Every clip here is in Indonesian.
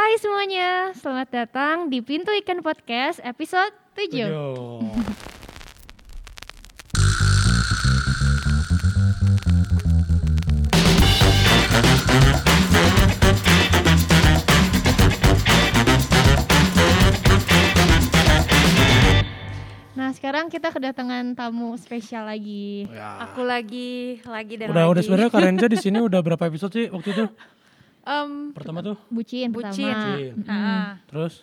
Hai semuanya, selamat datang di Pintu Ikan Podcast episode 7. Tujuh. Nah sekarang kita kedatangan tamu spesial lagi. Ya. Aku lagi, lagi dan Udah lagi. udah sebenarnya Karenza di sini udah berapa episode sih waktu itu? Em, Pertama tuh. Bucin, Bucin. pertama. Bucin. ah, Terus?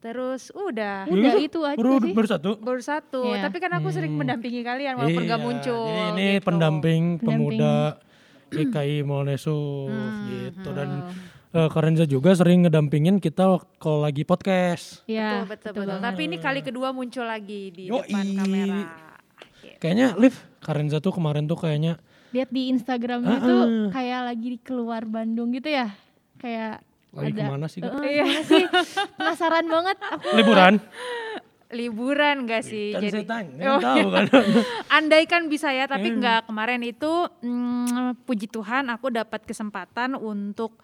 terus udah Udah Iya, itu aja baru, sih. baru satu. baru satu. Iya. Tapi kan aku sering Hmm. mendampingi kalian walaupun Iya, gak muncul. Jadi ini gitu. pendamping pemuda GKI Monesu Hmm, gitu dan Oh. eh, Karenza juga sering ngedampingin kita kalau lagi podcast. Ya, betul betul betul. Tapi ini kali kedua muncul lagi di Yoi. depan kamera. Gitu. Kayaknya Liv, Karenza tuh kemarin tuh kayaknya Lihat di Instagram Ah, itu ah. kayak lagi di keluar Bandung gitu ya. Kayak lagi ada ke mana sih? Kak? Eh, gimana sih? Penasaran banget aku. Liburan? Liburan gak sih? Kan Jadi saya tanya, Oh, tahu kan? andai kan bisa ya, tapi Hmm. nggak kemarin itu mm, puji Tuhan aku dapat kesempatan untuk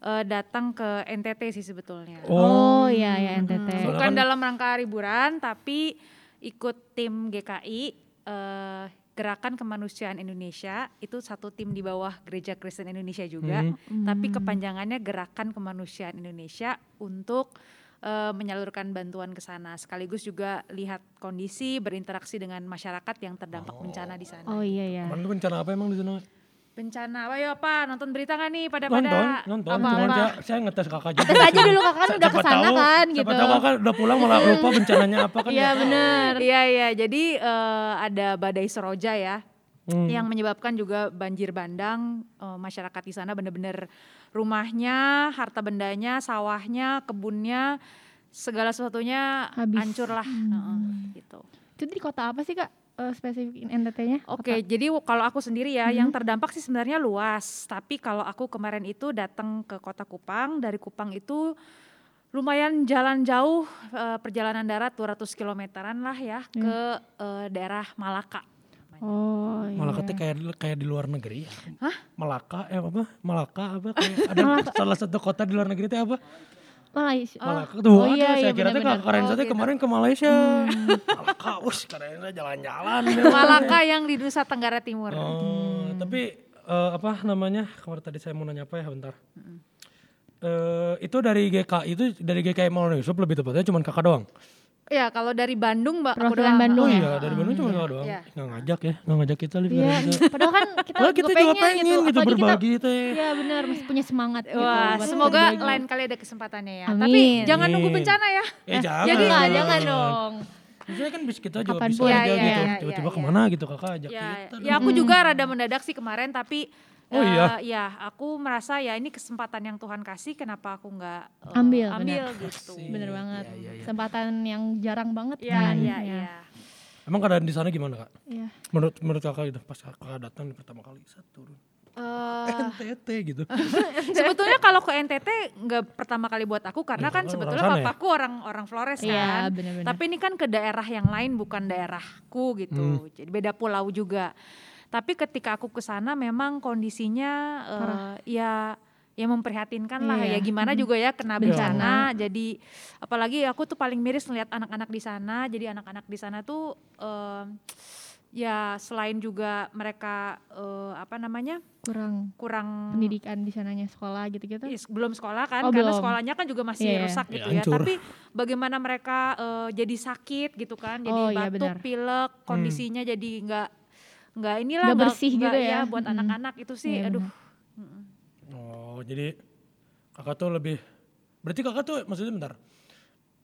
eh, datang ke NTT sih sebetulnya. Oh iya ya NTT. Soalnya Bukan kan- dalam rangka liburan, tapi ikut tim GKI eh, Gerakan Kemanusiaan Indonesia itu satu tim di bawah Gereja Kristen Indonesia juga, Hmm. tapi kepanjangannya Gerakan Kemanusiaan Indonesia untuk eh, menyalurkan bantuan ke sana, sekaligus juga lihat kondisi berinteraksi dengan masyarakat yang terdampak bencana di sana. Oh iya ya. Kemarin tuh bencana apa emang di sana? Bencana apa ya Pak? Nonton berita nggak nih pada Nonton, pada nonton. apa, Cuman apa? saya, saya ngetes kakak juga. Tes aja dulu kakak kan udah ke sana tahu- kan gitu. Siapa tahu kakak udah pulang malah lupa bencananya apa kan. Iya bener. Iya iya, jadi eh, ada badai Seroja ya. Hmm. yang menyebabkan juga banjir bandang eh, masyarakat di sana benar-benar rumahnya, harta bendanya, sawahnya, kebunnya, segala sesuatunya Habis. hancur lah, Heeh, gitu. Itu di kota apa sih kak eh, spesifik NTT-nya? Oke, jadi w- kalau aku sendiri ya, yang terdampak sih sebenarnya luas. Tapi kalau aku kemarin itu datang ke kota Kupang, dari Kupang itu lumayan jalan jauh, eh, perjalanan darat 200 kilometeran lah ya ke eh, daerah Malaka. Oh iya. Malah katanya kayak kayak di luar negeri. ya. Malaka eh apa? Malaka apa kayak ada salah satu kota di luar negeri itu apa? Malaysia. Malaka tuh Oh iya, saya iya, kira tuh benar-benar. kakak Renza Oh, teh gitu. kemarin ke Malaysia. Malaka, us Karenza jalan-jalan. Malaka yang di Nusa Tenggara Timur. Oh, tapi eh, apa namanya? Kemarin tadi saya mau nanya apa ya bentar. Eh, itu dari GK itu dari GKI Malaysia lebih tepatnya cuma kakak doang. Ya kalau dari Bandung mbak aku doang. Bandung Oh ya? iya, dari Bandung cuma kakak doang. Iya. Nggak ngajak ya, nggak ngajak kita Liv. Iya, Karenza. padahal kan kita, Padahal kita juga pengen gitu, apalagi berbagi teh. Kita, iya benar, masih punya semangat gitu. Wah, buat semoga berbagi. lain kali ada kesempatannya ya. Amin. Tapi jangan nunggu bencana ya. Eh, jangan. Jadi nggak, jangan dong. Maksudnya kan bis kita juga Kapan bisa pun. aja Iya, iya, gitu. iya, Tiba-tiba iya, ke mana gitu kakak ajak Ya, kita. ya aku juga rada mendadak sih kemarin tapi Oh eh, iya? ya aku merasa ya ini kesempatan yang Tuhan kasih kenapa aku nggak eh, Ambil, ambil benar. gitu. Bener banget. Iya, iya, iya. Kesempatan yang jarang banget Iya kan. iya Ya. iya. Emang keadaan di sana gimana kak? Iya. Menurut menurut kakak gitu pas kakak datang di pertama kali saat turun. Eh, NTT gitu. sebetulnya kalau ke NTT nggak pertama kali buat aku karena Iya, kan orang sebetulnya ya? papaku orang orang Flores Iya, kan. benar-benar. Tapi ini kan ke daerah yang lain bukan daerahku gitu. Hmm. Jadi beda pulau juga. Tapi ketika aku ke sana memang kondisinya eh, ya ya memprihatinkan lah Iya. ya gimana juga ya kena Bencana. bencana. Jadi apalagi aku tuh paling miris melihat anak-anak di sana. Jadi anak-anak di sana tuh eh, ya selain juga mereka eh, apa namanya Kurang kurang pendidikan di sananya sekolah gitu-gitu. Is- belum sekolah kan Oh, karena belum. sekolahnya kan juga masih Iya, iya. rusak Ya, gitu ya hancur. tapi bagaimana mereka eh, jadi sakit gitu kan jadi Oh, iya, batuk benar. pilek kondisinya jadi nggak nggak inilah Nggak bersih gitu nggak- ya. buat Mm-mm. anak-anak itu sih Iya, aduh Oh jadi kakak tuh lebih berarti kakak tuh maksudnya bentar.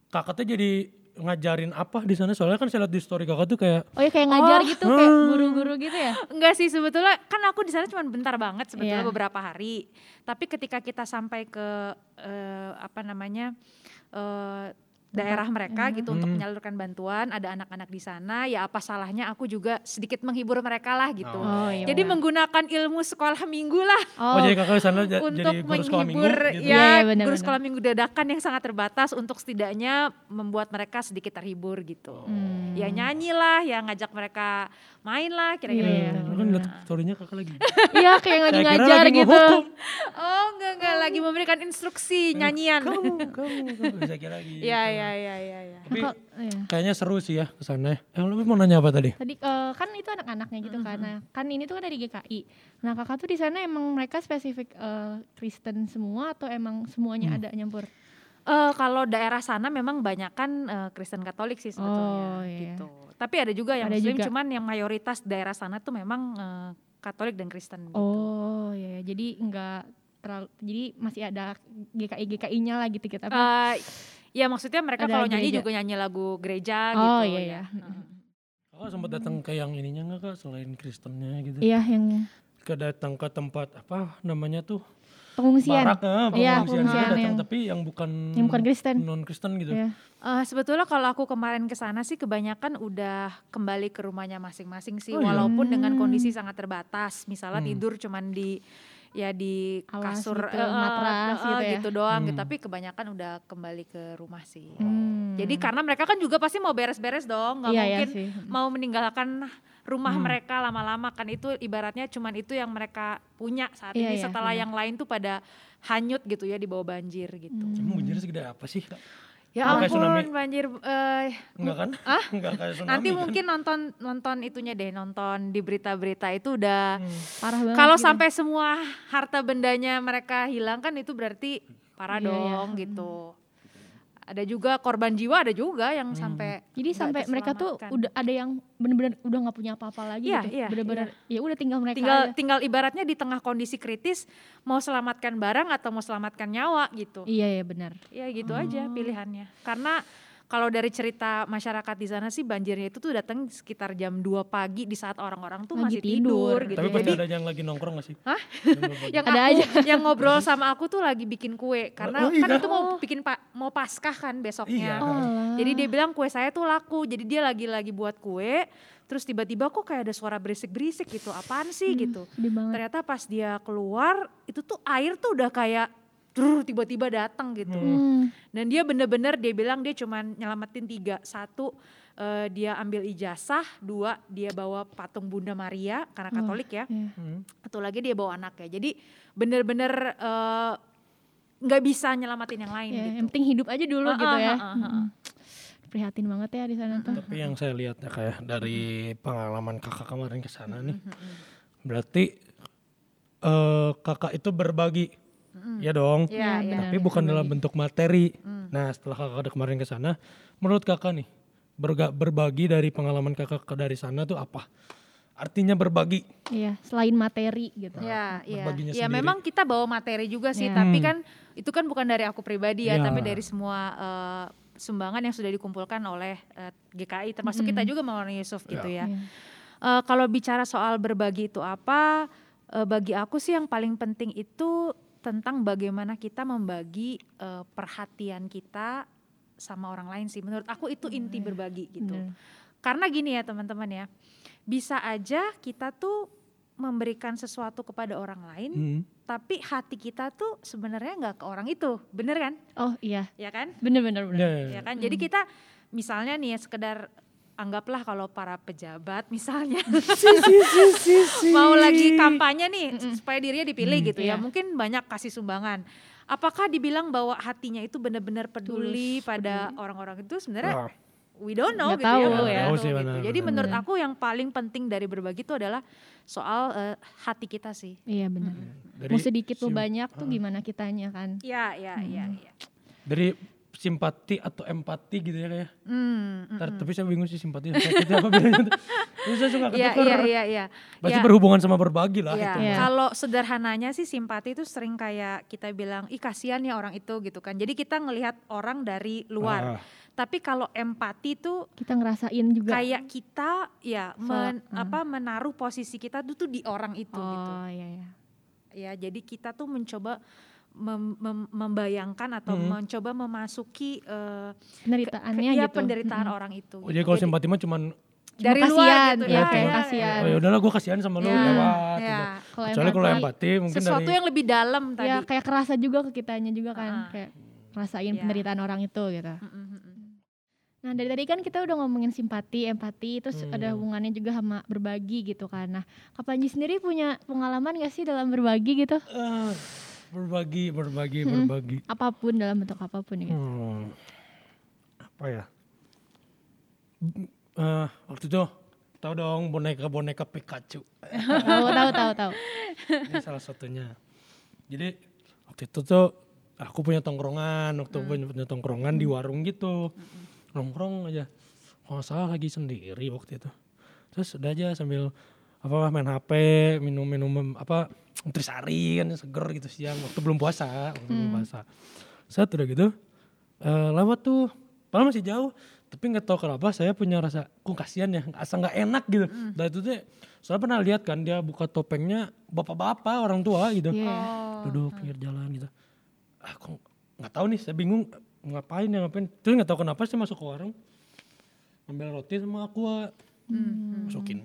Kakak tuh jadi ngajarin apa di sana soalnya kan saya lihat di story kakak tuh kayak Oh ya kayak ngajar Oh. gitu, kayak Hmm. guru-guru gitu ya? enggak sih sebetulnya kan aku di sana cuma bentar banget sebetulnya Iya. beberapa hari tapi ketika kita sampai ke eh, apa namanya eh, daerah mereka ya. gitu untuk Hmm. menyalurkan bantuan, ada anak-anak di sana, ya apa salahnya aku juga sedikit menghibur mereka lah gitu. Oh, iya. Jadi menggunakan ilmu sekolah minggu lah Oh, Oh, jadi kakak di sana untuk jadi guru sekolah minggu menghibur gitu. Iya, iya, ya benar, guru benar. sekolah minggu dadakan yang sangat terbatas untuk setidaknya membuat mereka sedikit terhibur gitu. Hmm. Ya nyanyi lah, ya ngajak mereka main lah kira-kira Iya. gitu. Lu kan liat story-nya kakak lagi. Iya kayak lagi ngajar lagi gitu. Oh enggak enggak lagi memberikan instruksi nyanyian. Kamu, kamu, kamu. Lagi. Iya iya iya iya. iya. Tapi Kok- iya. kayaknya seru sih ya ke sana. ya. Eh, lu mau nanya apa tadi? Tadi eh, kan itu anak-anaknya gitu kan. Nah, kan ini tuh kan dari GKI. Nah, kakak tuh di sana emang mereka spesifik eh, Kristen semua atau emang semuanya ada nyampur? Eh, kalau daerah sana memang banyak kan eh, Kristen Katolik sih sebetulnya Oh, iya. gitu. Tapi ada juga yang Ada Muslim, juga. cuman yang mayoritas daerah sana tuh memang eh, Katolik dan Kristen. gitu. Oh, iya, iya. jadi enggak terlalu jadi masih ada GKI GKI-nya lah gitu kita. Eh, ya maksudnya mereka kalau nyanyi gereja. juga nyanyi lagu gereja Oh, gitu. iya, ya. iya. Heeh. Kakak sempat datang ke yang ininya nggak kak selain Kristennya gitu? Iya, yang Ke datang ke tempat apa namanya tuh? pengungsian. Barak, eh, Iya, pengungsian juga pengungsian datang yang- tapi yang bukan yang bukan Kristen. non Kristen gitu. Iya. Eh, sebetulnya kalau aku kemarin ke sana sih kebanyakan udah kembali ke rumahnya masing-masing sih Oh, iya? walaupun dengan Hmm. kondisi sangat terbatas. Misalnya Hmm. tidur cuman di ya di Alas kasur gitu, eh, matras eh, gitu ya. gitu doang gitu. Hmm. Tapi kebanyakan udah kembali ke rumah sih. Hmm. Jadi karena mereka kan juga pasti mau beres-beres dong, nggak Iya, iya mungkin sih. mau meninggalkan rumah Hmm. mereka lama-lama kan itu ibaratnya cuman itu yang mereka punya saat Iya, ini iya, setelah yang lain tuh pada hanyut gitu ya di bawah banjir gitu. Hmm. Emang banjirnya segede apa sih? Ya Nggak kayak ampun tsunami. banjir eh, Enggak kan? Ah? Enggak kayak tsunami nanti kan? mungkin nonton nonton itunya deh nonton di berita-berita itu udah Hmm. Parah banget. kalau gitu. sampai semua harta bendanya mereka hilang kan itu berarti parah Iya, iya. dong gitu. Ada juga korban jiwa ada juga yang Hmm. sampai Jadi sampai mereka tuh udah ada yang bener-bener udah nggak punya apa-apa lagi Iya, gitu. iya, Bener-bener ya udah tinggal mereka tinggal aja. tinggal ibaratnya di tengah kondisi kritis mau selamatkan barang atau mau selamatkan nyawa gitu. Iya ya benar. Ya gitu Oh. aja pilihannya. Karena kalau dari cerita masyarakat di sana sih banjirnya itu tuh datang sekitar jam 2 pagi di saat orang-orang tuh Lagi masih tidur, tidur. gitu. Tapi pasti Jadi ada yang lagi nongkrong gak sih? Hah? Yang Ada aku aja. yang ngobrol sama aku tuh lagi bikin kue karena Oh, kan iya? itu mau bikin pak mau paskah kan besoknya. Iya. Oh, Jadi dia bilang kue saya tuh laku. Jadi dia lagi-lagi buat kue terus tiba-tiba kok kayak ada suara berisik-berisik gitu. Apaan sih Hmm. gitu. Ternyata pas dia keluar itu tuh air tuh udah kayak tiba-tiba datang gitu. Hmm. Dan dia bener-bener dia bilang dia cuman nyelamatin tiga. Satu eh, dia ambil ijazah, dua dia bawa patung Bunda Maria karena Wah, Katolik ya. Iya. Hmm. Satu lagi dia bawa anaknya. Jadi bener-bener eh, nggak bisa nyelamatin yang lain Ya, gitu. yang penting hidup aja dulu Ah, gitu ah, ya. ah, ah, ah. Mm. Prihatin banget ya di sana tuh. Tapi yang saya lihat ya kayak dari pengalaman kakak kemarin ke sana nih, berarti eh, kakak itu berbagi, ya dong. Iya, Iya, iya. Tapi bukan dalam bentuk materi. Hmm. Nah setelah kakak ada kemarin ke sana, menurut kakak nih berga- berbagi dari pengalaman kakak ke dari sana tuh apa? Artinya berbagi. Iya, selain materi gitu. Ya, ya. berbaginya Ya memang kita bawa materi juga sih, Iya. tapi Hmm. kan itu kan bukan dari aku pribadi ya, Iya. tapi dari semua eh, sumbangan yang sudah dikumpulkan oleh eh, GKI, termasuk kita Mm. juga Maulana Yusuf gitu ya. Iya. Eh, kalau bicara soal berbagi itu apa, eh, bagi aku sih yang paling penting itu tentang bagaimana kita membagi eh, perhatian kita sama orang lain sih. Menurut aku itu inti iya. berbagi gitu. Bener. Karena gini ya teman-teman ya, bisa aja kita tuh memberikan sesuatu kepada orang lain, Hmm. tapi hati kita tuh sebenarnya nggak ke orang itu, bener kan? Oh iya, Ya kan? bener-bener. Ya, ya, Ya kan? Jadi Hmm. kita misalnya nih ya sekedar anggaplah kalau para pejabat misalnya mau lagi kampanye nih Mm-mm. supaya dirinya dipilih Hmm. gitu ya, Iya. mungkin banyak kasih sumbangan. Apakah dibilang bahwa hatinya itu benar-benar peduli Tulus, pada orang-orang itu sebenarnya Wah, we don't know Nggak gitu tahu ya. ya. Tahu tentu sih, gitu. benar, Jadi benar. menurut Benar. aku yang paling penting dari berbagi itu adalah soal eh, hati kita sih. Iya benar. dari Mau sedikit mau sim- banyak tuh Ah. gimana kitanya kan. Iya, iya, iya, Hmm. iya. dari simpati atau empati gitu ya kayak. Hmm, mm, Ntar, mm. Tapi saya bingung sih simpati empati itu apa bedanya. tuh. Terus saya suka Iya, ketukar. iya, iya, iya. Pasti Ya. berhubungan sama berbagi lah Iya, itu. Iya. kalau sederhananya sih simpati itu sering kayak kita bilang, ih kasihan ya orang itu gitu kan. Jadi kita ngelihat orang dari luar. Ah, Tapi kalau empati itu Kita ngerasain juga. kayak kita ya men- Hmm. apa menaruh posisi kita tuh, tuh di orang itu gitu. oh iya iya. Ya, jadi kita tuh mencoba mem- mem- membayangkan atau Hmm. mencoba memasuki eh, ke- penderitaannya iya, gitu penderitaan Mm-mm. orang itu. Oh, gitu. jadi kalau Jadi simpati mah cuman dari luar kasihan, gitu ya, ya, kayak ya, kasihan. oh ya udahlah gue kasihan sama lu Ya, lewat ya. gitu. kalau kecuali kalau empati, empati mungkin Sesuatu dari yang lebih dalam tadi. ya kayak kerasa juga ke kitanya juga kan Ah. kayak ngerasain Iya. penderitaan orang itu gitu Mm. Nah dari tadi kan kita udah ngomongin simpati, empati, terus Hmm. ada hubungannya juga sama berbagi gitu kan. Nah Kak Panji sendiri punya pengalaman gak sih dalam berbagi gitu? Ah, berbagi berbagi Mm-mm. berbagi Apa pun dalam bentuk apa pun gitu. Hmm, apa ya? Eh, waktu itu tahu dong boneka boneka Pikachu. tahu tahu tahu tahu. Ini salah satunya. Jadi waktu itu tuh aku punya tongkrongan, waktu punya, punya tongkrongan di warung gitu, nongkrong aja. Kalau nggak salah lagi sendiri waktu itu. Terus udah aja sambil apa main HP, minum minum apa nutrisari kan seger gitu siang waktu belum puasa, waktu belum puasa. Saat udah gitu eh, lewat tuh, padahal masih jauh, tapi nggak tahu kenapa saya punya rasa, kok kasihan ya, asa nggak enak gitu. Dan itu tuh, soalnya pernah lihat kan dia buka topengnya bapak-bapak orang tua gitu, Iya. Oh. duduk pinggir jalan gitu. Ah kok nggak tahu nih, saya bingung ngapain ya ngapain. Terus nggak tahu kenapa saya masuk ke warung, ambil roti sama aqua, masukin.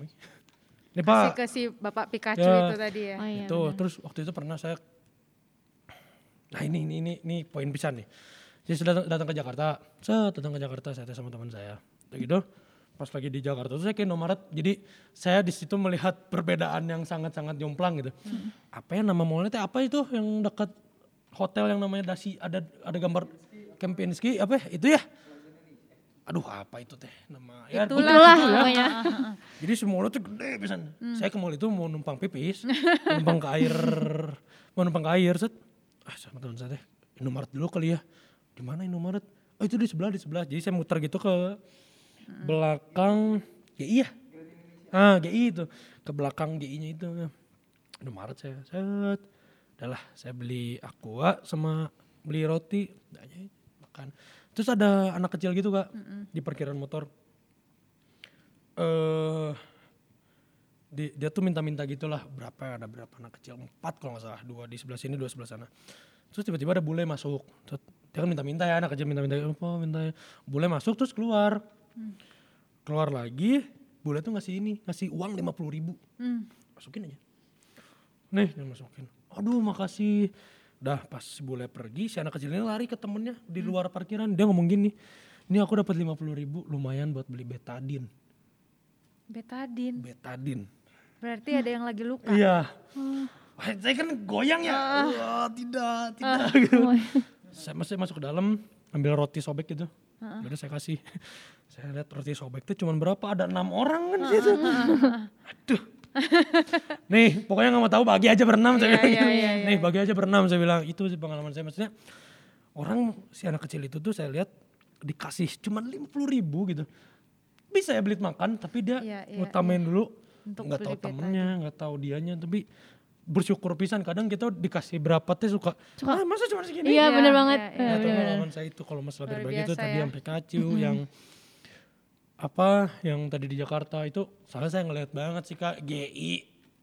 Ini Kasih pak, ke si Bapak Pikachu Ya. itu tadi ya. Oh iya. itu terus waktu itu pernah saya nah ini ini ini, ini poin pisan nih. Saya sudah datang, datang ke Jakarta. Saya datang ke Jakarta saya teh sama teman saya. Udah gitu pas lagi di Jakarta tuh saya ke Indomaret jadi saya di situ melihat perbedaan yang sangat-sangat jomplang gitu. Apa ya nama mallnya teh apa itu? Yang dekat hotel yang namanya Dasi ada ada gambar Kempinski apa ya? itu ya aduh apa itu teh nama ya Itulah. Itulah itu ya. Jadi semua mall tuh gede pisan. Saya ke mall itu mau numpang pipis, numpang ke air, mau numpang ke air set. Ah, sama teman saya teh, Indomaret dulu kali ya. Di mana Indomaret? Oh itu di sebelah di sebelah. Jadi saya muter gitu ke belakang GI ya. Ah GI itu ke belakang GI-nya itu. Indomaret saya set. Udahlah saya beli aqua sama beli roti. Aja makan. Terus ada anak kecil gitu kak di parkiran motor. eh di, dia tuh minta-minta gitulah berapa ada berapa anak kecil empat kalau nggak salah dua di sebelah sini dua sebelah sana. Terus tiba-tiba ada bule masuk Terus dia kan minta-minta ya anak kecil minta-minta apa minta ya. bule masuk terus keluar. Keluar lagi bule tuh ngasih ini ngasih uang lima puluh ribu. Hmm. masukin aja. Nih dia masukin. Aduh makasih dah pas bule pergi si anak kecil ini lari ke temennya di luar parkiran dia ngomong gini ini aku dapat lima puluh ribu lumayan buat beli betadin Betadin. betadin Berarti ada yang lagi luka. Iya. Wah, saya kan goyang ya. Wah, tidak, tidak. gitu. saya masih masuk ke dalam, ambil roti sobek gitu. Udah saya kasih. saya lihat roti sobek itu cuma berapa? Ada enam orang kan di situ. Aduh. Nih, pokoknya nggak mau tahu bagi aja berenam saya Iya, bilang. iya, gitu. iya, iya. Nih, bagi aja berenam saya bilang. Itu sih pengalaman saya maksudnya. Orang si anak kecil itu tuh saya lihat dikasih cuma lima puluh ribu gitu. Bisa ya beli makan, tapi dia ngutamain dulu nggak tahu temennya, nggak tahu dianya, tapi bersyukur pisan. Kadang kita dikasih berapa teh suka, Suka. ah masa cuma segini? Iya Iya, bener banget. iya. Eh, Nah, bener-bener. pengalaman saya itu kalau masalah berbagi itu biasa tadi ya. yang Pikachu, yang apa, yang tadi di Jakarta itu, soalnya saya ngeliat banget sih kak GI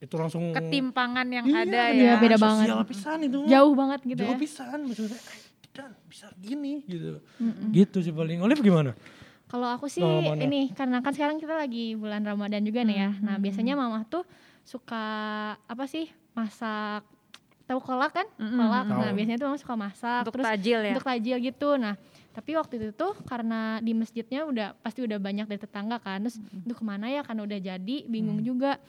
itu langsung Ketimpangan yang Iya, ada Iya, ya. beda banget. pisan itu. Jauh banget gitu Jauh ya. pisan maksudnya. eh, Tidak bisa gini gitu. Gitu sih paling. Olive gimana? Kalau aku sih Oh, mana? ini karena kan sekarang kita lagi bulan Ramadan juga nih ya. Nah, biasanya mama tuh suka apa sih? Masak tahu kolak kan? Mm-mm. Kolak. Nah, biasanya tuh mama suka masak Untuk terus tajil ya. untuk tajil gitu. Nah, tapi waktu itu tuh karena di masjidnya udah pasti udah banyak dari tetangga kan. Terus itu ke mana ya? Karena udah jadi, bingung juga.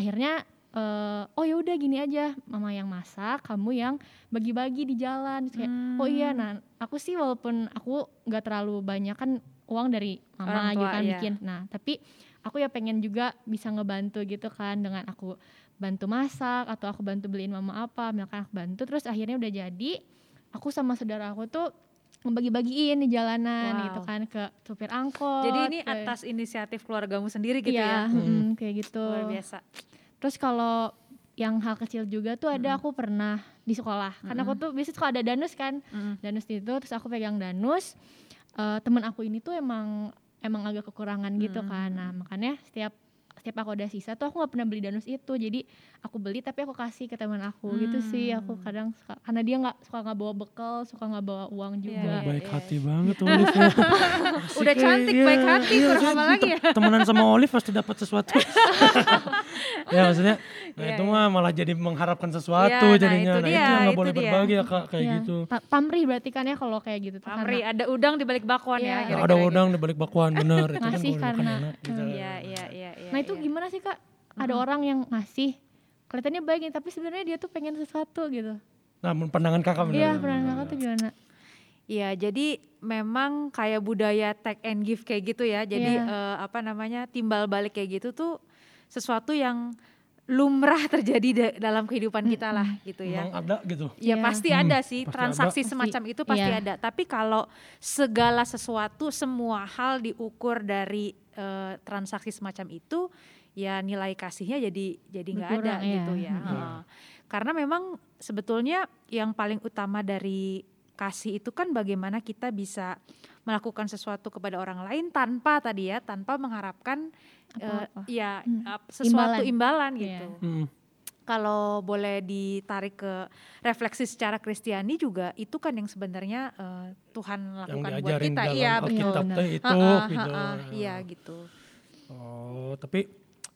Akhirnya eh, oh ya udah gini aja, mama yang masak, kamu yang bagi-bagi di jalan. Terus kayak, oh iya, nah aku sih walaupun aku nggak terlalu banyak kan uang dari mama Orang gitu tua, kan iya. bikin. Nah tapi aku ya pengen juga bisa ngebantu gitu kan dengan aku bantu masak atau aku bantu beliin mama apa, misalkan aku bantu. Terus akhirnya udah jadi, aku sama saudara aku tuh ngebagi-bagiin di jalanan Wow. gitu kan ke supir angkot. Jadi ini ke- atas inisiatif keluargamu sendiri gitu iya, ya. mm, kayak gitu. Luar biasa. Terus kalau yang hal kecil juga tuh ada aku pernah di sekolah. Karena aku tuh biasanya suka ada danus kan. Mm. Danus itu terus aku pegang danus. Eh temen aku ini tuh emang emang agak kekurangan gitu kan. Nah, makanya setiap setiap aku ada sisa tuh aku nggak pernah beli danus itu jadi aku beli tapi aku kasih ke teman aku gitu sih aku Hmm. kadang suka karena dia nggak suka nggak bawa bekal suka nggak bawa uang Iya, juga Oh, baik iya. hati banget tuh Olive ya. Udah cantik, iya, baik hati, iya, kurang apa lagi ya? tem- Temenan sama Olive pasti dapat sesuatu. ya maksudnya, nah Iya, itu iya. mah malah jadi mengharapkan sesuatu Iya, nah, jadinya. itu Nah, dia, itu yang nggak itu boleh dia. berbagi ya kak kayak Iya. gitu. Pa- pamrih berarti kan ya kalau kayak gitu tuh Pamri karena ada udang di balik bakwan Iya. ya. Nah, kira-kira ada gitu. udang di balik bakwan bener itu kan Ngasih kalau dimakan karena- gitu. Iya, iya, iya, iya. nah itu iya. gimana sih kak ada orang yang ngasih kelihatannya baik nih tapi sebenarnya dia tuh pengen sesuatu gitu Nah, menurut pandangan kakak bener. iya bener, kakak tuh gimana Iya, jadi memang kayak budaya take and give kayak gitu ya. Jadi Iya. eh, apa namanya timbal balik kayak gitu tuh sesuatu yang lumrah terjadi da- dalam kehidupan kita lah gitu ya. Emang ada gitu. Ya Iya. pasti Hmm, ada sih pasti transaksi ada. semacam itu pasti Iya. ada. Tapi kalau segala sesuatu semua hal diukur dari eh, transaksi semacam itu, ya nilai kasihnya jadi jadi nggak ada iya. gitu ya. Hmm. Heeh. Karena memang sebetulnya yang paling utama dari kasih itu kan bagaimana kita bisa melakukan sesuatu kepada orang lain tanpa tadi ya tanpa mengharapkan eh, Apa-apa. ya Hmm. sesuatu imbalan, Imbalan. gitu Iya. Hmm. Kalau boleh ditarik ke refleksi secara Kristiani juga itu kan yang sebenarnya eh, Tuhan Yang lakukan buat diajarin kita. dalam iya betul benar. itu Ha-ha, gitu. ha-ha, iya gitu. Oh, tapi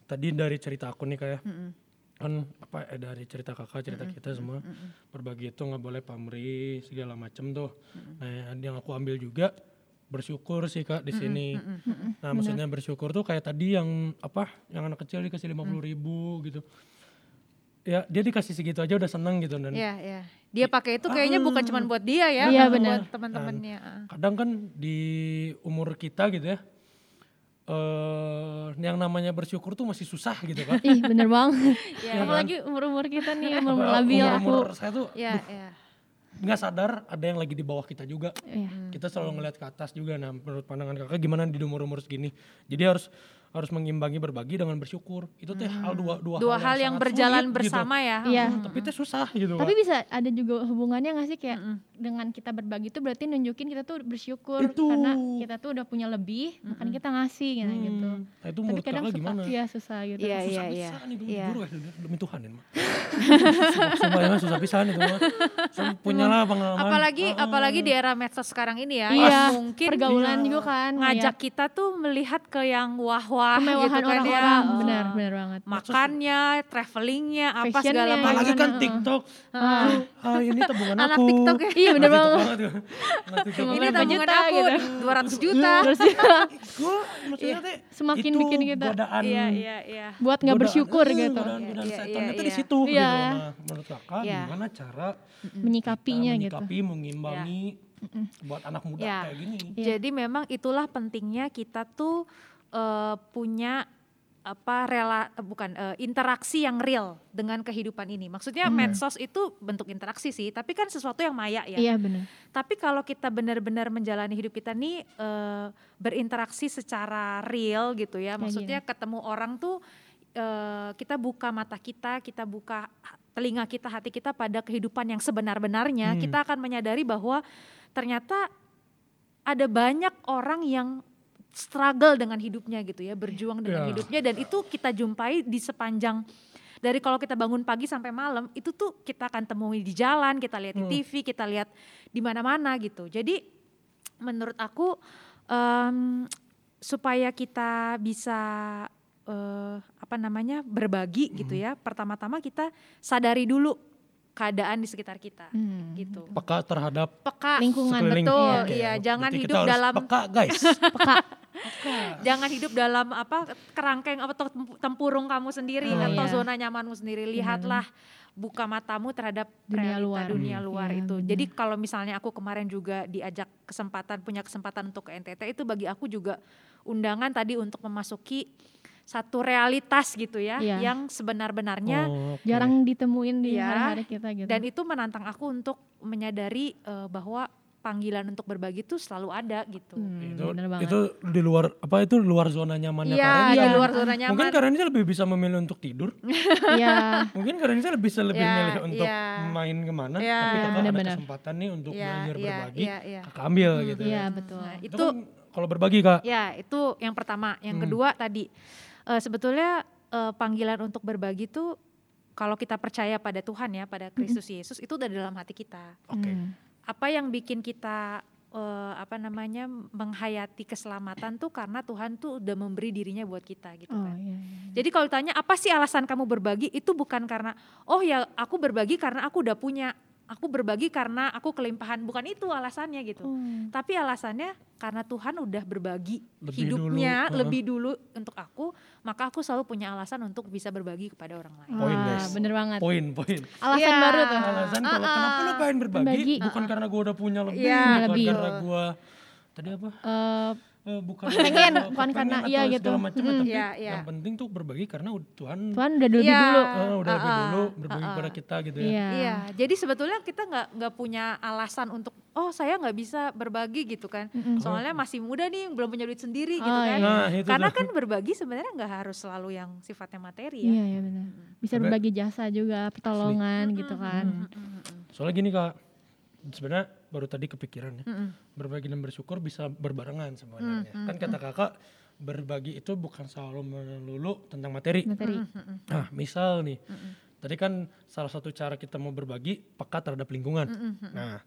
tadi dari cerita aku nih kayak Mm-mm. kan apa eh, dari cerita kakak cerita kita semua berbagi itu nggak boleh pamrih segala macem tuh. Nah yang aku ambil juga bersyukur sih kak di sini. nah maksudnya bersyukur tuh kayak tadi yang apa yang anak kecil dikasih lima puluh ribu gitu ya dia dikasih segitu aja udah seneng gitu dan Iya, iya. Dia pakai itu kayaknya bukan cuma buat dia ya, Iya, buat teman-temannya. Ah. kadang kan di umur kita gitu ya eh yang namanya bersyukur tuh masih susah gitu kan. Ih bener banget Iya, apalagi umur umur kita nih umur Apa, labil. aku umur-umur saya tuh Iya, iya. nggak sadar ada yang lagi di bawah kita juga. Iya. kita selalu ngeliat ke atas juga. Nah menurut pandangan kakak gimana di umur umur segini? Jadi harus harus mengimbangi berbagi dengan bersyukur itu teh hal dua dua, Dua hal yang sangat berjalan sulit gitu. bersama ya. Iya. Hmm, tapi itu susah gitu Tapi bisa ada juga hubungannya gak sih kayak dengan kita berbagi itu berarti nunjukin kita tuh bersyukur Itu. karena kita tuh udah punya lebih, makanya kita ngasih gitu. Hmm, gitu. nah itu Tapi kadang suka gimana iya susah gitu. Iya, susah iya, iya. Iya. ya demi Tuhan ini mah sumpah ya susah pisan itu mah Saya punya lah pengalaman Apalagi Ah, apalagi di era medsos sekarang ini ya, Iya, yang mungkin pergaulan Iya. juga kan ngajak ngeliat kita tuh melihat ke yang wah-wah kemewahan gitu kan ya. orang-orang Eh, benar benar banget. Makannya, travelingnya, apa Fashionnya, segala iya. macam. apalagi kan? TikTok Ah. ah ini tabungan Anak aku TikTok ya. Iya bener Anak banget. TikTok banget tuh. Anak TikTok Ini tabungan juta aku gitu. 200 juta. Terus Gua maksudnya teh Semakin itu bikin kita godaan Iya, iya, iya. buat nggak bersyukur eh, gitu. godaan, godaan Iya, setan iya, itu iya. di situ gitu. Iya. Menurut kakak Iya. gimana cara Menyikapinya gitu. menyikapi, mengimbangi buat anak muda Iya. kayak gini. Iya. Jadi memang itulah pentingnya kita tuh eh, punya apa rela eh, bukan eh, interaksi yang real dengan kehidupan ini. Maksudnya medsos itu bentuk interaksi sih, tapi kan sesuatu yang maya ya. Iya benar. Tapi kalau kita benar-benar menjalani hidup kita nih eh, berinteraksi secara real gitu ya, Kayak maksudnya ketemu orang tuh eh, kita buka mata kita, kita buka telinga kita, hati kita pada kehidupan yang sebenar-benarnya, Hmm. kita akan menyadari bahwa ternyata ada banyak orang yang struggle dengan hidupnya gitu ya, berjuang dengan Ya. hidupnya dan itu kita jumpai di sepanjang dari kalau kita bangun pagi sampai malam itu tuh kita akan temui di jalan, kita lihat di Hmm. TV, kita lihat di mana-mana gitu. Jadi menurut aku em, supaya kita bisa eh, apa namanya berbagi gitu Hmm. ya, pertama-tama kita sadari dulu keadaan di sekitar kita Hmm. gitu. Peka terhadap Peka Lingkungan sekeliling. betul, Oke, iya, jangan berarti kita hidup harus dalam peka guys. Peka. jangan hidup dalam apa kerangkeng atau tempu- tempurung kamu sendiri Oh, atau iya. zona nyamanmu sendiri. Lihatlah buka matamu terhadap Dunia realita luar. dunia Hmm. luar Iya, itu. benar. Jadi kalau misalnya aku kemarin juga diajak kesempatan punya kesempatan untuk ke NTT itu bagi aku juga undangan tadi untuk memasuki satu realitas gitu ya Iya. yang sebenar-benarnya Oh, oke. Jarang ditemuin di Iya. hari-hari kita gitu. dan itu menantang aku untuk menyadari eh, bahwa panggilan untuk berbagi itu selalu ada gitu. Hmm, itu bener banget. itu di luar apa itu di luar zona nyamannya Iya, Karen. di Iya. luar zona nyaman. Mungkin Karen ini lebih bisa memilih untuk tidur. Iya. Mungkin Karen ini lebih bisa lebih Iya, milih untuk iya. main ke mana. Iya, tapi kakak ada benar-benar. kesempatan nih untuk Iya, belajar iya, berbagi. iya, iya. Kakak ambil gitu Iya ya. betul. Nah, Itu itu kan kalau berbagi kak. Ya, itu yang pertama. Yang Hmm. kedua tadi Eh, sebetulnya eh, panggilan untuk berbagi tuh kalau kita percaya pada Tuhan ya, pada Kristus Yesus itu udah dalam hati kita. Oke. Hmm. Apa yang bikin kita eh, apa namanya menghayati keselamatan tuh karena Tuhan tuh udah memberi dirinya buat kita gitu Oh kan. iya. iya. Jadi kalau ditanya apa sih alasan kamu berbagi itu bukan karena oh ya aku berbagi karena aku udah punya, aku berbagi karena aku kelimpahan, bukan itu alasannya gitu. Oh. Tapi alasannya karena Tuhan udah berbagi Lebih hidupnya dulu, lebih dulu untuk aku, maka aku selalu punya alasan untuk bisa berbagi kepada orang lain. Poin, guys. bener banget. Poin, poin. Alasan Iya. baru tuh. Alasan kalau kenapa lu pengen berbagi, Berbagi. bukan karena gua udah punya lebih, Iya, bukan lebih. karena gua tadi apa? Eh, Eh, bukan Pengen, karena- bukan karena iya gitu. segala macam, Mm. tapi Iya, iya. yang penting tuh berbagi karena Tuhan, Tuhan udah lebih Iya. dulu. eh, udah lebih Ah, ah, dulu berbagi ah, ah. kepada kita gitu ya. Iya. Iya, jadi sebetulnya kita nggak nggak punya alasan untuk oh saya nggak bisa berbagi gitu kan. Mm-mm. Soalnya masih muda nih, belum punya duit sendiri gitu Oh, kan. iya. Nah, itu Karena tuh. kan berbagi sebenarnya nggak harus selalu yang sifatnya materi ya. Iya, iya benar. Bisa berbagi jasa juga, pertolongan gitu kan. Soalnya gini kak, sebenarnya baru tadi kepikiran ya, Mm-mm. berbagi dan bersyukur bisa berbarengan sebenarnya. Mm, Kan kata kakak, berbagi itu bukan selalu melulu tentang materi. Materi. Mm-mm. Nah, misal nih, Mm-mm. tadi kan salah satu cara kita mau berbagi peka terhadap lingkungan. Mm-mm. Nah,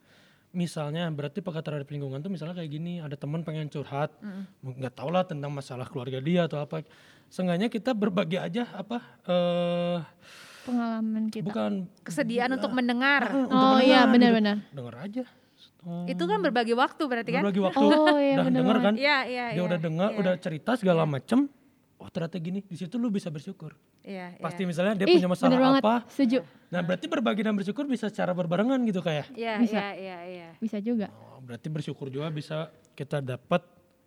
misalnya berarti peka terhadap lingkungan tuh misalnya kayak gini, ada teman pengen curhat, Mm-mm. nggak tau lah tentang masalah keluarga dia atau apa. Seenggaknya kita berbagi aja apa? eh Pengalaman kita. bukan Kesediaan untuk mendengar. untuk Oh iya, gitu. benar-benar. Denger aja. Oh, Itu kan berbagi waktu berarti kan? berbagi waktu. Oh iya, udah denger kan? Iya, iya, Dia iya. udah dengar, iya, udah cerita segala macem. Oh ternyata gini, di situ lu bisa bersyukur. Iya, iya. Pasti misalnya dia Ih, punya masalah apa. Setuju. Nah berarti berbagi dan bersyukur bisa secara berbarengan gitu kayak. Iya, Bisa. iya, iya, iya. Bisa juga. Oh, berarti bersyukur juga bisa kita dapat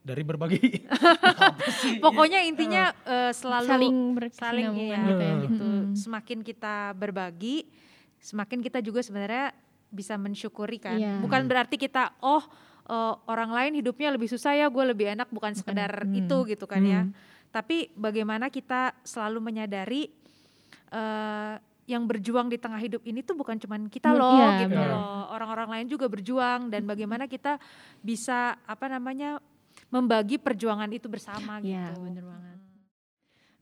dari berbagi. Pokoknya intinya eh, selalu Saling saling iya, gitu ya. gitu. Semakin kita berbagi, semakin kita juga sebenarnya bisa mensyukuri kan. Iya. Bukan berarti kita oh eh, orang lain hidupnya lebih susah ya, gue lebih enak bukan sekedar Hmm. itu gitu kan ya. Hmm. Tapi bagaimana kita selalu menyadari eh, yang berjuang di tengah hidup ini tuh bukan cuman kita Hmm, loh iya, gitu benar. loh. Orang-orang lain juga berjuang dan bagaimana kita bisa apa namanya membagi perjuangan itu bersama Iya, gitu. bener banget.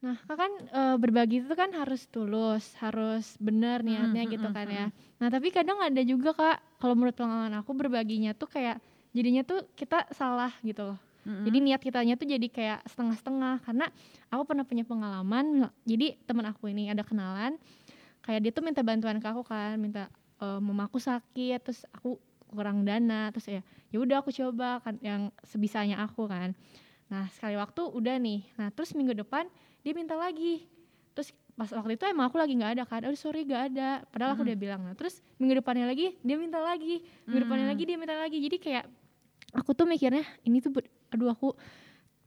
Nah, kan eh, berbagi itu kan harus tulus, harus benar niatnya Mm, gitu mm, kan mm, ya. Nah, tapi kadang ada juga Kak, kalau menurut pengalaman aku berbaginya tuh kayak jadinya tuh kita salah gitu loh. Mm-mm. Jadi niat kitanya tuh jadi kayak setengah-setengah karena aku pernah punya pengalaman. Jadi teman aku ini ada kenalan, kayak dia tuh minta bantuan ke aku kan, minta eh, mamaku sakit, terus aku kurang dana, terus ya ya udah aku coba kan yang sebisanya aku kan. Nah sekali waktu udah nih, nah terus minggu depan dia minta lagi, terus pas waktu itu emang aku lagi nggak ada kan, aduh sorry nggak ada, padahal aku udah bilang. Nah terus minggu depannya lagi dia minta lagi, minggu depannya Hmm. lagi dia minta lagi, jadi kayak aku tuh mikirnya ini tuh ber- aduh aku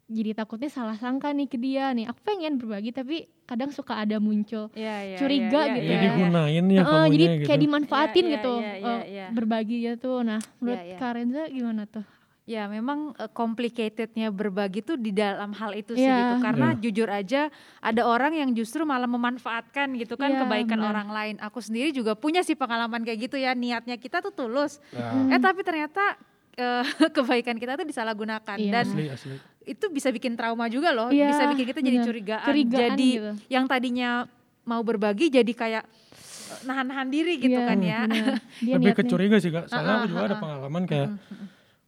jadi takutnya salah sangka nih ke dia nih aku pengen berbagi tapi kadang suka ada muncul Iya, iya, curiga iya, gitu Jadi iya, ya. digunain kamunya jadi gitu. kayak dimanfaatin Iya, iya, gitu iya, iya, eh, iya. berbagi gitu nah menurut Iya, iya. Kak Renza gimana tuh Ya memang eh, complicatednya berbagi tuh di dalam hal itu sih Iya. gitu karena Iya. jujur aja ada orang yang justru malah memanfaatkan gitu kan Iya, kebaikan benar. orang lain. Aku sendiri juga punya sih pengalaman kayak gitu ya niatnya kita tuh tulus. Nah, Eh tapi ternyata eh, kebaikan kita tuh disalahgunakan Iya. dan asli asli. itu bisa bikin trauma juga loh. Iya, bisa bikin kita jadi curigaan. Curigaan jadi gitu. yang tadinya mau berbagi jadi kayak eh, nahan-nahan diri gitu Iya, kan ya. Lebih ke niatnya- curiga sih kak. Soalnya Ah, aku juga ah, ada ah. pengalaman kayak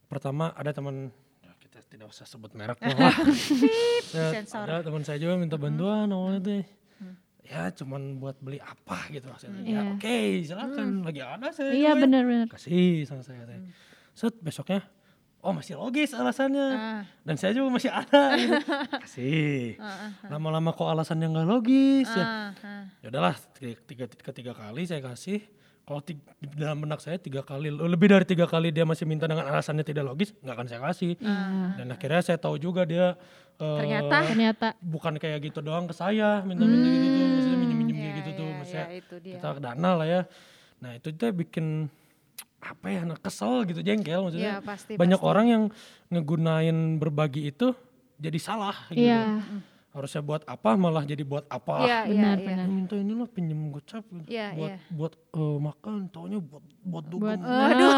pertama ada teman ya kita tidak usah sebut merek lah. Ya, sensor. ada teman saya juga minta bantuan awalnya tuh. Ya cuman buat beli apa gitu maksudnya. Ya Iya. oke silakan lagi ada saya. iya ya. benar-benar Kasih sama saya teh. Set besoknya oh masih logis alasannya. Ah. Dan saya juga masih ada gitu. Kasih. Lama-lama kok alasannya nggak logis ya. Ah, ah. ya udahlah tiga, tiga, ketiga kali saya kasih kalau dalam benak saya tiga kali lebih dari tiga kali dia masih minta dengan alasannya tidak logis nggak akan saya kasih Iya. dan akhirnya saya tahu juga dia eh, Ternyata. ternyata bukan kayak gitu doang ke saya minta-minta gitu tuh maksudnya minjem-minjem kayak gitu tuh iya, maksudnya iya, itu dia. kita dana lah ya nah itu tuh bikin apa ya nah, kesel gitu jengkel maksudnya Iya, pasti, banyak pasti. orang yang ngegunain berbagi itu jadi salah gitu iya harusnya buat apa malah jadi buat apa Iya, iya, Benar, iya. benar. minta inilah pinjam gocap gitu. Iya, buat iya. buat eh, makan taunya buat buat dugem Buat Aduh.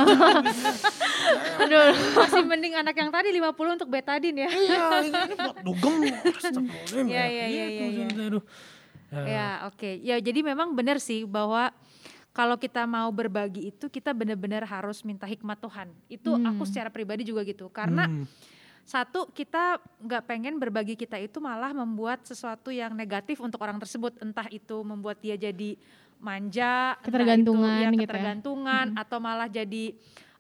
aduh. Masih mending anak yang tadi 50 untuk betadin ya. iya ini, ini buat dugem Iya, ya, iya. maksudnya, aduh. Ya, Ya, oke. Ya, jadi memang benar sih bahwa kalau kita mau berbagi itu kita benar-benar harus minta hikmat Tuhan. Itu aku secara pribadi juga gitu. Karena hmm, satu kita nggak pengen berbagi kita itu malah membuat sesuatu yang negatif untuk orang tersebut. Entah itu membuat dia jadi manja, entah itu, Ketergantungan ya, gitu ya. ketergantungan atau malah jadi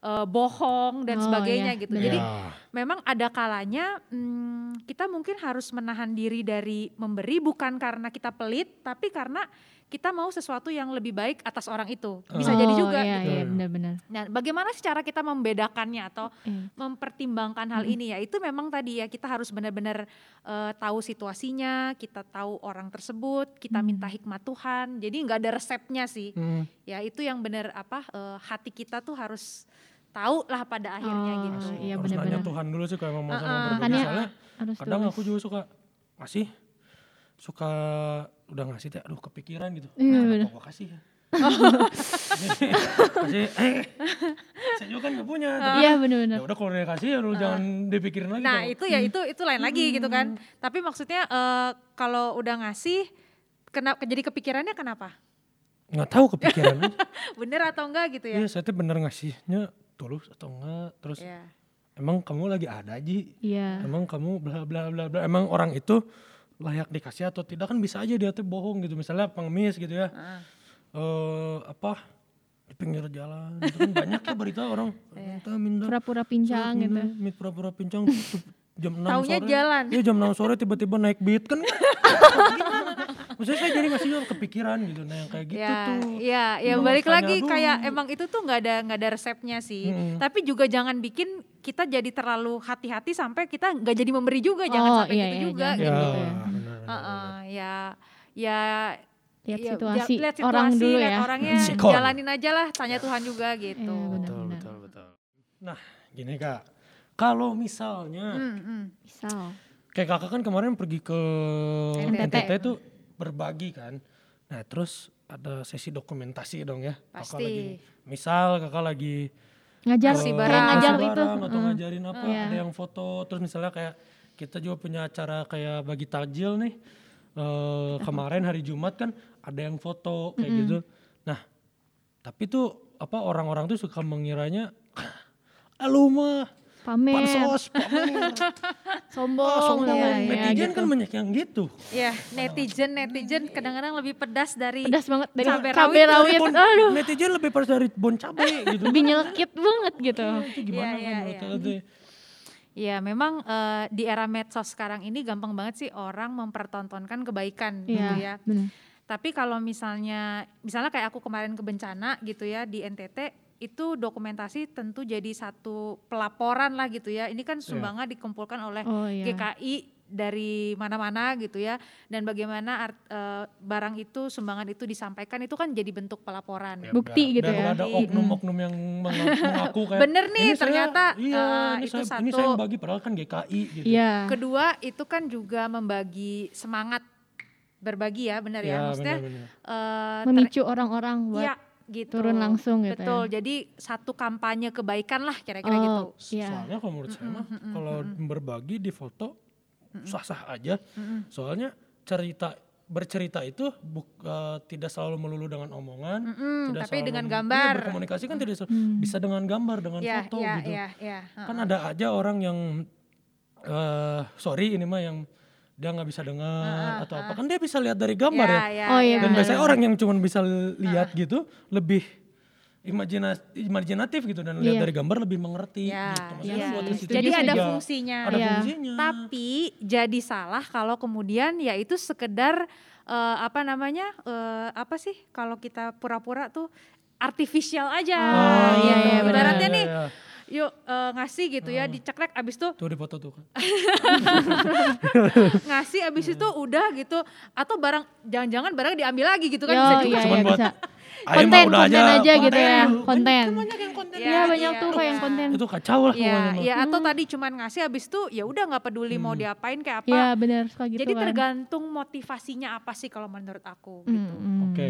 eh, bohong dan Oh, sebagainya iya, gitu. benar. Jadi ya. memang ada kalanya hmm, kita mungkin harus menahan diri dari memberi bukan karena kita pelit tapi karena kita mau sesuatu yang lebih baik atas orang itu bisa jadi Oh, juga Iya, gitu. iya, benar-benar. Nah, bagaimana secara kita membedakannya atau Iya. mempertimbangkan hal ini ya itu memang tadi ya kita harus benar-benar eh, tahu situasinya, kita tahu orang tersebut, kita minta hikmat Tuhan. Jadi nggak ada resepnya sih. Hmm. Ya itu yang benar apa eh, hati kita tuh harus tahu lah pada akhirnya Oh, gitu. iya, harus nanya benar-benar. Tuhan dulu sih kalau mau Makanya soalnya harus kadang tulus. aku juga suka ngasih suka udah ngasih teh aduh kepikiran gitu Iya, Kenapa bener. gua kasih ya kasih eh saya juga kan gak punya tapi Iya, benar-benar. ya udah kalau dia kasih ya lu jangan dipikirin lagi Nah dong. itu ya itu itu lain lagi gitu kan. Tapi maksudnya eh, kalau udah ngasih, kenapa jadi kepikirannya kenapa? nggak tahu kepikiran aja. Bener atau enggak gitu ya? Iya saya tuh bener ngasihnya tulus atau enggak terus Iya. emang kamu lagi ada Ji Iya. emang kamu bla bla bla bla emang orang itu layak dikasih atau tidak kan bisa aja dia tuh bohong gitu misalnya pengemis gitu ya Heeh. eh apa di pinggir jalan itu kan banyak ya berita orang Iya. minta minta Pura-pura pincang minta, gitu. minta pura-pura pincang tuh jam 6 Taunya sore jalan. iya jam 6 sore tiba-tiba naik beat kan maksudnya saya jadi masih juga kepikiran gitu nah yang kayak gitu ya, tuh ya, ya balik lagi dulu. kayak emang itu tuh nggak ada nggak ada resepnya sih. Mm-mm. Tapi juga jangan bikin kita jadi terlalu hati-hati sampai kita nggak jadi memberi juga, jangan Oh, sampai iya, gitu iya, juga jangan ya gitu. gitu ya. benar, benar, Heeh, benar. ya, ya Lihat ya, situasi, lihat orang situasi, dulu lihat ya. orangnya Sikon. jalanin aja lah, tanya Tuhan juga gitu. Iya, benar. betul betul betul nah gini kak kalau misalnya Hmm, hmm. Misal. kayak kakak kan kemarin pergi ke NTT. NTT itu berbagi kan nah terus ada sesi dokumentasi dong ya kakak Pasti. lagi misal kakak lagi Ngajar kayak barang. ngajar itu. atau Heeh. ngajarin apa Iya. ada yang foto terus misalnya kayak kita juga punya acara kayak bagi takjil nih eh, kemarin hari Jumat kan ada yang foto kayak gitu nah tapi tuh apa orang-orang tuh suka mengiranya "Ah, lu mah Pamer. pansos pamer Sombong. Ah, sombong ya, ya, netizen gitu. kan banyak yang gitu Ya, netizen netizen kadang-kadang lebih pedas dari Pedas banget dari Cabai cabai rawit. rawit. bon, Aduh. netizen lebih pedas dari bon cabe gitu Lebih nyelkit banget gitu. itu gimana Iya, kan iya, menurut iya. Tete? Ya memang eh, di era medsos sekarang ini gampang banget sih orang mempertontonkan kebaikan gitu ya. Iya, benar. Tapi kalau misalnya, misalnya kayak aku kemarin ke bencana gitu ya di NTT, itu dokumentasi tentu jadi satu pelaporan lah gitu ya. Ini kan sumbangan dikumpulkan oleh Oh iya. GKI dari mana-mana gitu ya. Dan bagaimana art- eh, barang itu, sumbangan itu disampaikan itu kan jadi bentuk pelaporan. Ya, Bukti gitu biar ya. ada oknum-oknum yang menga- mengaku kayak Bener nih, "Ini saya- ternyata, iya eh, ini itu saya, ini satu- saya yang bagi padahal kan GKI gitu Iya. Kedua itu kan juga membagi semangat berbagi ya, benar ya. Ya, Maksudnya benar-benar. eh, ter- Memicu orang-orang buat Iya, gitu. turun langsung gitu Betul. ya. Jadi satu kampanye kebaikan lah kira-kira Oh, gitu. Iya. soalnya kalau menurut saya mah kalau berbagi di foto sah-sah aja soalnya cerita bercerita itu buk- eh, tidak selalu melulu dengan omongan Mm-mm, tidak tapi selalu dengan mem- gambar. iya, berkomunikasi kan tidak sel- Hmm. bisa dengan gambar dengan Ya, foto ya, gitu ya, ya. kan ada aja orang yang eh sorry ini mah yang dia nggak bisa dengar atau apa kan dia bisa lihat dari gambar ya, ya, Oh, iya, ya. dan biasanya orang yang cuma bisa lihat gitu lebih imajina- imajinatif gitu dan lihat Iya. dari gambar lebih mengerti Ya, gitu. Maksudnya ya. buat Jadi juga ada fungsinya. ada Iya. fungsinya Tapi jadi salah kalau kemudian ya itu sekedar eh, apa namanya eh, apa sih kalau kita pura-pura tuh artificial aja. Oh, iya, iya, benar. Ibaratnya Iya, nih, iya. Yuk eh, ngasih gitu ya, dicekrek abis tuh tuh di foto tuh kan ngasih abis itu udah gitu atau barang jangan-jangan barang diambil lagi gitu kan Yo, bisa juga iya, Cuman iya, buat- bisa. Konten udah konten aja, gitu ya Konten. konten Banyak yang konten. Iya banyak tuh kayak yang iya. konten Itu kacau lah Iya, mah. iya atau tadi cuman ngasih habis itu ya udah nggak peduli mau Hmm. diapain kayak apa. Iya benar suka gitu Jadi kan tergantung motivasinya apa sih kalau menurut aku gitu. mm. Oke,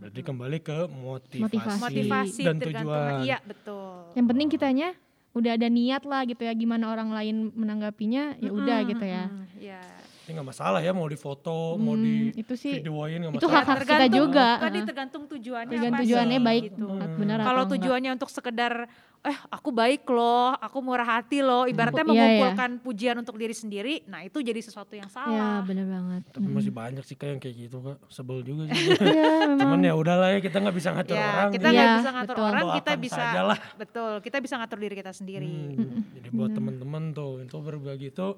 berarti kembali ke motivasi, Motivasi. Motivasi dan tergantung tujuan. iya betul. yang penting kitanya udah ada niat lah gitu ya gimana orang lain menanggapinya ya udah Mm-mm, gitu ya mm-mm, Iya. Ini nggak masalah ya mau difoto, mau Hmm, di itu sih videoin nggak itu masalah. hak-hak kita juga Tadi tergantung tujuannya Tergantung apa tujuannya sih, baik gitu. Hmm. benar Kalau atau enggak. tujuannya untuk sekedar eh aku baik loh, aku murah hati loh, ibaratnya Iya, iya. mengumpulkan pujian untuk diri sendiri, nah itu jadi sesuatu yang ya salah. benar banget Tapi Mm. masih banyak sih kayak yang kayak gitu kak, sebel juga sih. Iya, Cuman memang ya udahlah ya kita nggak bisa ngatur Ya, orang. kita jadi nggak Iya, bisa ngatur betul. orang, kita doakan bisa saja lah. betul, kita bisa ngatur diri kita sendiri. Hmm, Jadi buat teman-teman tuh, itu berbagi itu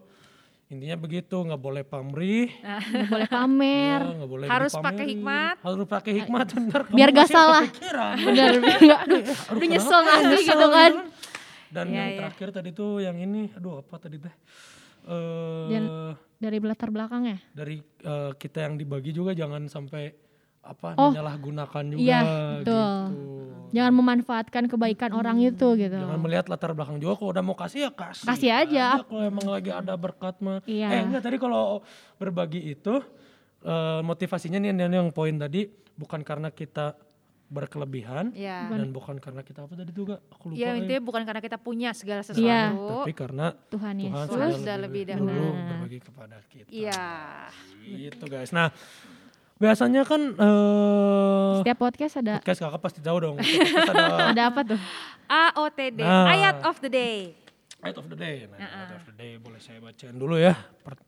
intinya begitu, nggak boleh pamrih, nggak boleh pamer ya, boleh Harus pakai hikmat. harus pakai hikmat. Kamu Biar gak salah. kepikiran. benar biar nggak aduh Aduh, nyesel ya? ngasih Nyesel gitu kan Dan Iya, yang iya. terakhir tadi tuh yang ini, aduh apa tadi teh? Eh Dan- dari latar belakang ya dari eh, kita yang dibagi juga jangan sampai apa Oh, menyalahgunakan juga iya, betul. gitu. Jangan memanfaatkan kebaikan orang itu gitu Jangan melihat latar belakang juga kalau udah mau kasih ya kasih. Kasih aja. Kalau emang lagi ada berkat mah. Iya. Eh enggak tadi kalau berbagi itu eh, motivasinya nih yang, yang poin tadi bukan karena kita berkelebihan Ya. dan bukan karena kita apa tadi juga aku lupa. Ya intinya bukan karena kita punya segala sesuatu. Iya. tapi karena Tuhan Tuhan Yesus sudah lebih dahulu. berbagi kepada kita. Iya. Gitu guys. Nah, biasanya kan eh setiap podcast ada podcast kakak pasti tahu dong. Ada ada apa tuh AOTD, Nah. ayat of the day. Ayat of the Day. Nah, Ayat of the Day boleh saya bacain dulu ya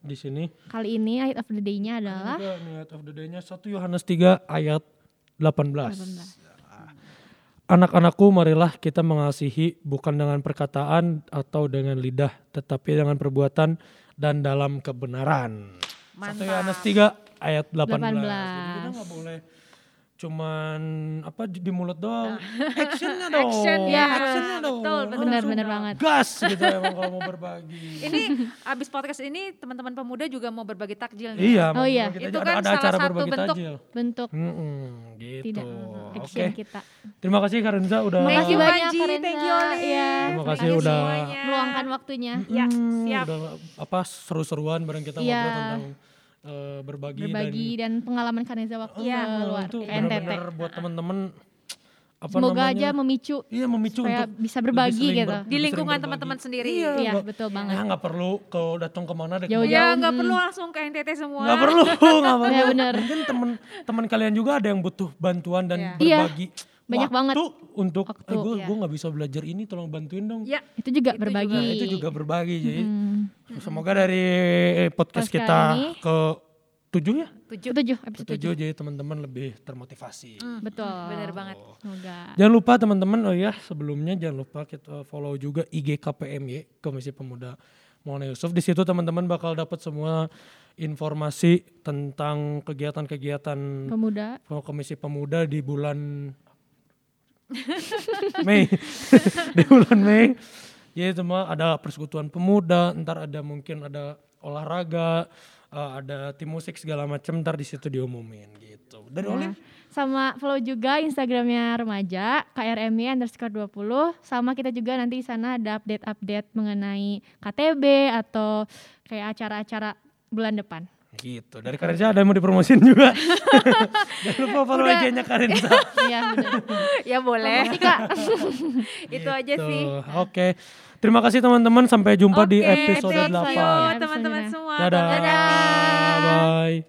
di sini. kali ini ayat of the day-nya adalah nih ayat of the Day-nya 1 Yohanes 3 ayat 18. 18. Anak-anakku marilah kita mengasihi bukan dengan perkataan atau dengan lidah tetapi dengan perbuatan dan dalam kebenaran. 1 Mantap. Yohanes 3 ayat 18. Jadi kita 18. nggak boleh cuman apa di di mulut doang. Actionnya dong. Action, ya. Actionnya dong. Betul, betul. benar benar banget Gas gitu emang kalau mau berbagi. Ini abis podcast ini teman-teman pemuda juga mau berbagi takjil nih. Iya, Oh iya. Itu kan ada, ada salah acara satu berbagi bentuk takjil. bentuk Mm-mm, gitu. tidak Oke. action kita Terima kasih Karenza udah Terima kasih banyak. Karenza. Thank you, Oli. Iya. Terima Thank kasih you udah- semuanya. meluangkan waktunya Ya, Hmm, siap. Udah apa seru-seruan bareng kita Iya. ngobrol tentang eh, berbagi, berbagi dan pengalaman Kaneza waktu dan ke Iya, luar itu ke NTT benar-benar buat teman-teman apa semoga namanya? aja memicu iya memicu supaya untuk bisa berbagi sering gitu ber- Di lingkungan teman-teman sendiri. Iya, iya nggak- betul banget Ya nggak perlu kalau datang ke mana deh. Jauh-jauh. Ya Jauh, nggak mm. perlu langsung ke NTT semua. Nggak perlu, nggak perlu. Iya, benar. Mungkin teman teman kalian juga ada yang butuh bantuan dan Iya. Iya, berbagi. Banyak waktu banget. untuk Waktu, eh, gue iya. gue nggak bisa belajar ini tolong bantuin dong. Ya, itu juga Itu berbagi Nah, itu juga berbagi jadi Hmm. semoga dari podcast Podcast kita ini. ke tujuh ya tujuh. Ketujuh, ke episode tujuh tujuh. jadi teman-teman lebih termotivasi. Hmm, Betul. Bener banget. Semoga. Jangan lupa teman-teman oh ya sebelumnya jangan lupa kita follow juga IG KPMY Komisi Pemuda Maulana Yusuf. Di situ teman-teman bakal dapat semua informasi tentang kegiatan-kegiatan Pemuda. Komisi Pemuda di bulan Mei. di bulan Mei. Jadi semua ada persekutuan pemuda, ntar ada mungkin ada olahraga, eh, ada tim musik segala macam ntar di situ diumumin gitu. Dari Nah, sama follow juga Instagramnya remaja KRMY underscore 20 sama kita juga nanti di sana ada update-update mengenai KTB atau kayak acara-acara bulan depan. Gitu. Dari Karenza ada yang mau dipromosin juga. Jangan lupa follow Udah. IG-nya Karenza. Iya. Ya boleh. Itu aja Gitu. sih. Oke. Terima kasih teman-teman sampai jumpa di Oke, episode thank 8. you, Episode teman-teman semua. Dadah. Dadah. Bye.